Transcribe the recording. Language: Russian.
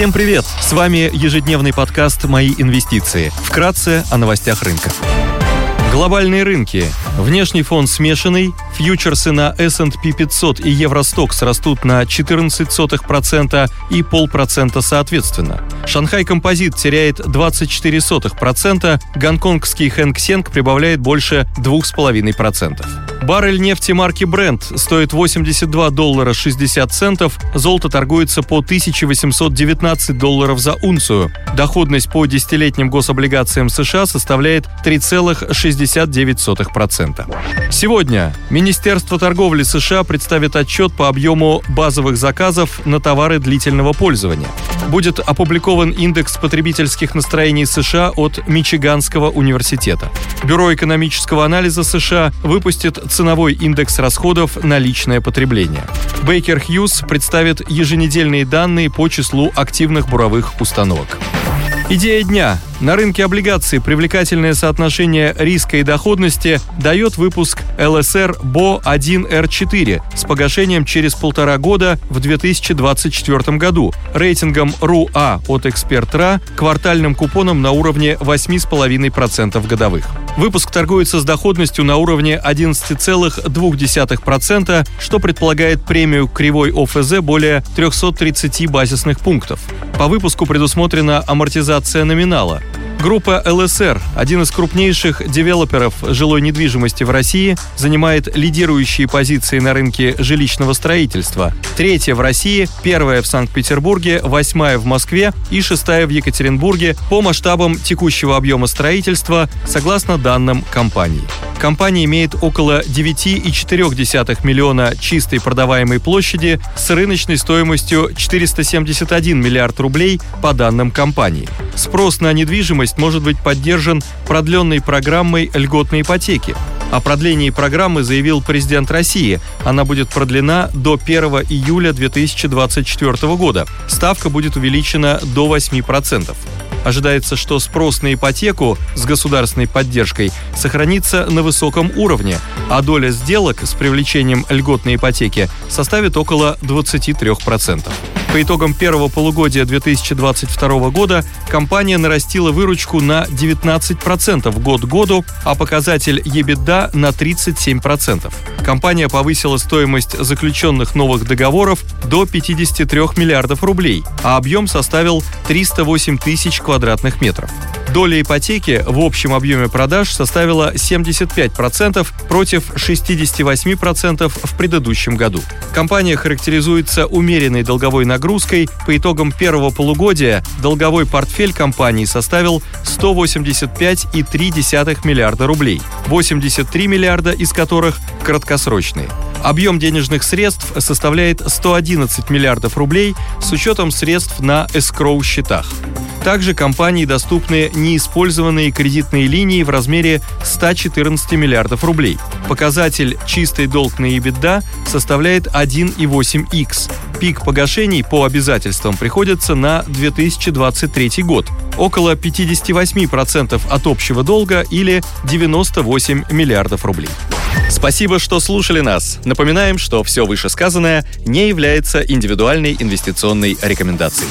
Всем привет! С вами ежедневный подкаст «Мои инвестиции». Вкратце о новостях рынка. Глобальные рынки. Внешний фон смешанный. Фьючерсы на S&P 500 и Евростокс растут на 14% и полпроцента соответственно. Шанхай Композит теряет 24%, гонконгский Хэнк Сенг прибавляет больше 2,5%. Баррель нефти марки Brent стоит 82 доллара 60 центов, золото торгуется по 1819 долларов за унцию. Доходность по десятилетним гособлигациям США составляет 3,69%. Сегодня Министерство торговли США представит отчет по объему базовых заказов на товары длительного пользования. Будет опубликован индекс потребительских настроений США от Мичиганского университета. Бюро экономического анализа США выпустит ценовой индекс расходов на личное потребление. Бейкер Хьюз представит еженедельные данные по числу активных буровых установок. Идея дня. На рынке облигаций привлекательное соотношение риска и доходности дает выпуск ЛСР БО-1Р4 с погашением через полтора года в 2024 году, рейтингом РУА от Экспертра, квартальным купоном на уровне 8,5% годовых. Выпуск торгуется с доходностью на уровне 11,2%, что предполагает премию кривой ОФЗ более 330 базисных пунктов. По выпуску предусмотрена амортизация номинала. Группа ЛСР, один из крупнейших девелоперов жилой недвижимости в России, занимает лидирующие позиции на рынке жилищного строительства. Третья в России, первая в Санкт-Петербурге, восьмая в Москве и шестая в Екатеринбурге по масштабам текущего объема строительства, согласно данным компании. Компания имеет около 9,4 миллиона чистой продаваемой площади с рыночной стоимостью 471 миллиард рублей по данным компании. Спрос на недвижимость может быть поддержан продленной программой льготной ипотеки. О продлении программы заявил президент России. Она будет продлена до 1 июля 2024 года. Ставка будет увеличена до 8%. Ожидается, что спрос на ипотеку с государственной поддержкой сохранится на высоком уровне, а доля сделок с привлечением льготной ипотеки составит около 23%. По итогам первого полугодия 2022 года компания нарастила выручку на 19% год году, а показатель EBITDA на 37%. Компания повысила стоимость заключенных новых договоров до 53 миллиардов рублей, а объем составил 308 тысяч квадратных метров. Доля ипотеки в общем объеме продаж составила 75% против 68% в предыдущем году. Компания характеризуется умеренной долговой нагрузкой. По итогам первого полугодия долговой портфель компании составил 185,3 миллиарда рублей, 83 миллиарда из которых краткосрочные. Объем денежных средств составляет 111 миллиардов рублей с учетом средств на эскроу-счетах. Также компании доступны неиспользованные кредитные линии в размере 114 миллиардов рублей. Показатель «чистый долг на EBITDA» составляет 1,8x. Пик погашений по обязательствам приходится на 2023 год. Около 58% от общего долга или 98 миллиардов рублей. Спасибо, что слушали нас. Напоминаем, что все вышесказанное не является индивидуальной инвестиционной рекомендацией.